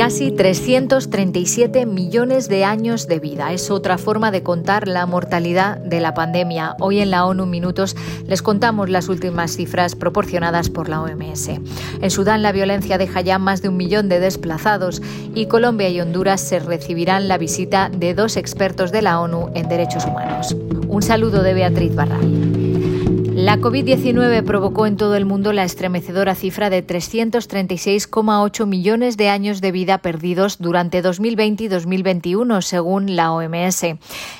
Casi 337 millones de años de vida. Es otra forma de contar la mortalidad de la pandemia. Hoy en la ONU Minutos les contamos las últimas cifras proporcionadas por la OMS. En Sudán la violencia deja ya más de un millón de desplazados y Colombia y Honduras se recibirán la visita de dos expertos de la ONU en derechos humanos. Un saludo de Beatriz Barral. La COVID-19 provocó en todo el mundo la estremecedora cifra de 336,8 millones de años de vida perdidos durante 2020 y 2021, según la OMS.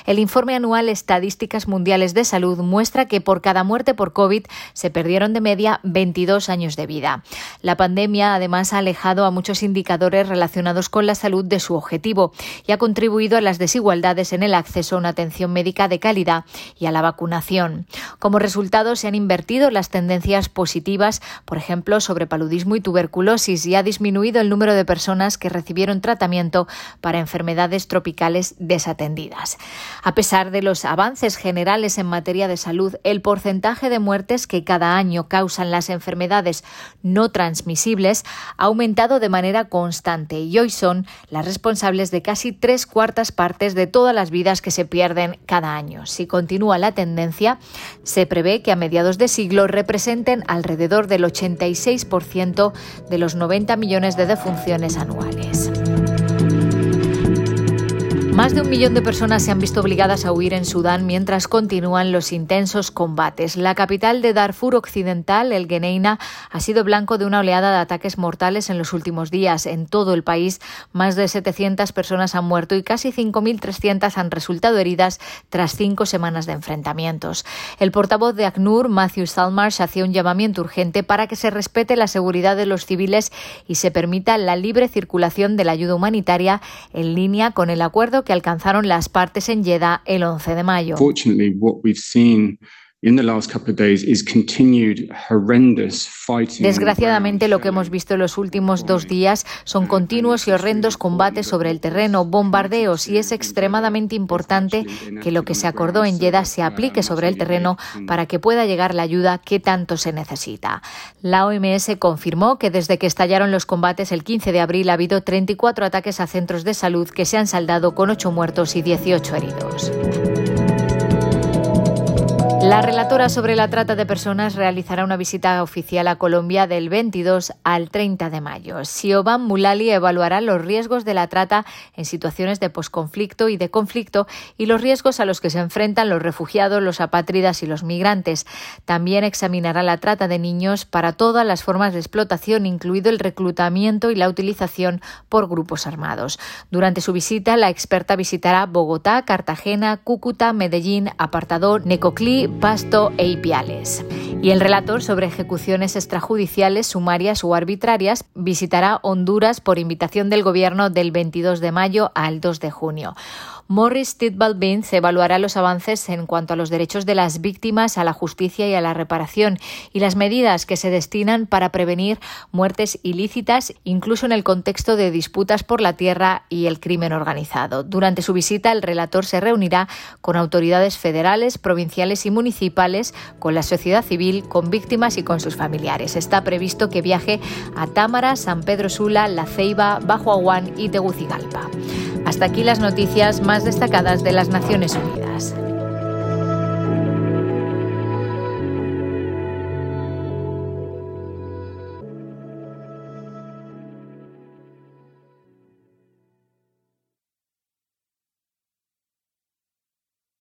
El informe anual Estadísticas Mundiales de Salud muestra que por cada muerte por COVID se perdieron de media 22 años de vida. La pandemia además ha alejado a muchos indicadores relacionados con la salud de su objetivo y ha contribuido a las desigualdades en el acceso a una atención médica de calidad y a la vacunación. Como resultado, se han invertido las tendencias positivas, por ejemplo, sobre paludismo y tuberculosis, y ha disminuido el número de personas que recibieron tratamiento para enfermedades tropicales desatendidas. A pesar de los avances generales en materia de salud, el porcentaje de muertes que cada año causan las enfermedades no transmisibles ha aumentado de manera constante y hoy son las responsables de casi tres cuartas partes de todas las vidas que se pierden cada año. Si continúa la tendencia, se prevé que a mediados de siglo representen alrededor del 86% de los 90 millones de defunciones anuales. Más de un millón de personas se han visto obligadas a huir en Sudán mientras continúan los intensos combates. La capital de Darfur Occidental, el Geneina, ha sido blanco de una oleada de ataques mortales en los últimos días. En todo el país, más de 700 personas han muerto y casi 5.300 han resultado heridas tras cinco semanas de enfrentamientos. El portavoz de ACNUR, Matthew Salmarsh, hacía un llamamiento urgente para que se respete la seguridad de los civiles y se permita la libre circulación de la ayuda humanitaria en línea con el acuerdo que alcanzaron las partes en Jeddah el 11 de mayo. Desgraciadamente, lo que hemos visto en los últimos dos días son continuos y horrendos combates sobre el terreno, bombardeos, y es extremadamente importante que lo que se acordó en Jeddah se aplique sobre el terreno para que pueda llegar la ayuda que tanto se necesita. La OMS confirmó que desde que estallaron los combates el 15 de abril ha habido 34 ataques a centros de salud que se han saldado con 8 muertos y 18 heridos. La relatora sobre la trata de personas realizará una visita oficial a Colombia del 22 al 30 de mayo. Siobhan Mulali evaluará los riesgos de la trata en situaciones de posconflicto y de conflicto y los riesgos a los que se enfrentan los refugiados, los apátridas y los migrantes. También examinará la trata de niños para todas las formas de explotación, incluido el reclutamiento y la utilización por grupos armados. Durante su visita, la experta visitará Bogotá, Cartagena, Cúcuta, Medellín, Apartador, Necoclí, Pasto e Ipiales. Y el relator sobre ejecuciones extrajudiciales, sumarias o arbitrarias visitará Honduras por invitación del Gobierno del 22 de mayo al 2 de junio. Morris Tidball Binns evaluará los avances en cuanto a los derechos de las víctimas, a la justicia y a la reparación y las medidas que se destinan para prevenir muertes ilícitas, incluso en el contexto de disputas por la tierra y el crimen organizado. Durante su visita, el relator se reunirá con autoridades federales, provinciales y municipales, con la sociedad con víctimas y con sus familiares. Está previsto que viaje a Támara, San Pedro Sula, La Ceiba, Bajo Aguán y Tegucigalpa. Hasta aquí las noticias más destacadas de las Naciones Unidas.